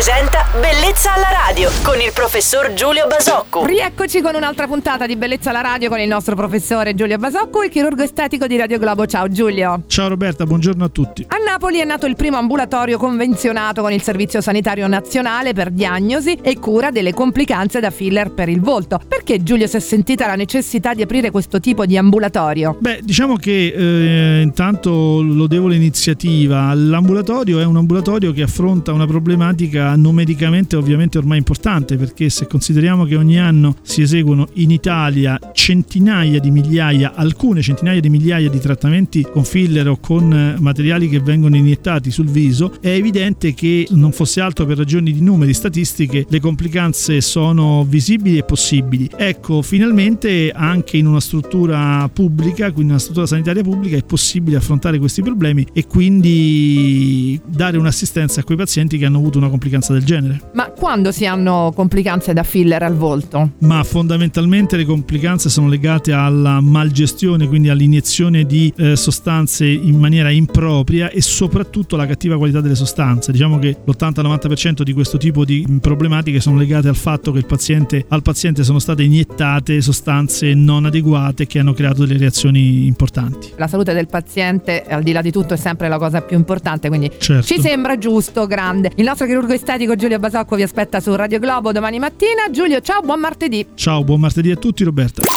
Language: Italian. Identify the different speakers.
Speaker 1: presenta Bellezza alla radio con il professor Giulio Basocco.
Speaker 2: Rieccoci con un'altra puntata di Bellezza alla radio con il nostro professore Giulio Basocco, il chirurgo estetico di Radio Globo. Ciao Giulio.
Speaker 3: Ciao Roberta, buongiorno a tutti.
Speaker 2: A Napoli è nato il primo ambulatorio convenzionato con il Servizio Sanitario Nazionale per diagnosi e cura delle complicanze da filler per il volto. Perché Giulio si è sentita la necessità di aprire questo tipo di ambulatorio?
Speaker 3: Beh, diciamo che eh, intanto lodevole iniziativa. L'ambulatorio è un ambulatorio che affronta una problematica numericamente ovviamente ormai importante perché se consideriamo che ogni anno si eseguono in Italia centinaia di migliaia, alcune centinaia di migliaia di trattamenti con filler o con eh, materiali che vengono iniettati sul viso, è evidente che non fosse altro per ragioni di numeri statistiche le complicanze sono visibili e possibili. Ecco, finalmente anche in una struttura pubblica, quindi in una struttura sanitaria pubblica è possibile affrontare questi problemi e quindi dare un'assistenza a quei pazienti che hanno avuto una complicanza del genere.
Speaker 2: Ma quando si hanno complicanze da filler al volto?
Speaker 3: Ma fondamentalmente le complicanze sono legate alla malgestione, quindi all'iniezione di eh, sostanze in maniera impropria e soprattutto alla cattiva qualità delle sostanze. Diciamo che l'80-90% di questo tipo di problematiche sono legate al fatto che paziente, al paziente sono state iniettate sostanze non adeguate che hanno creato delle reazioni importanti.
Speaker 2: La salute del paziente, al di là di tutto, è sempre la cosa più importante, quindi
Speaker 3: certo.
Speaker 2: ci sembra giusto, grande. Il nostro chirurgo estetico Giulio Basocco vi aspetta su Radio Globo domani mattina. Giulio, ciao, buon martedì.
Speaker 3: Ciao, buon martedì a tutti Roberta.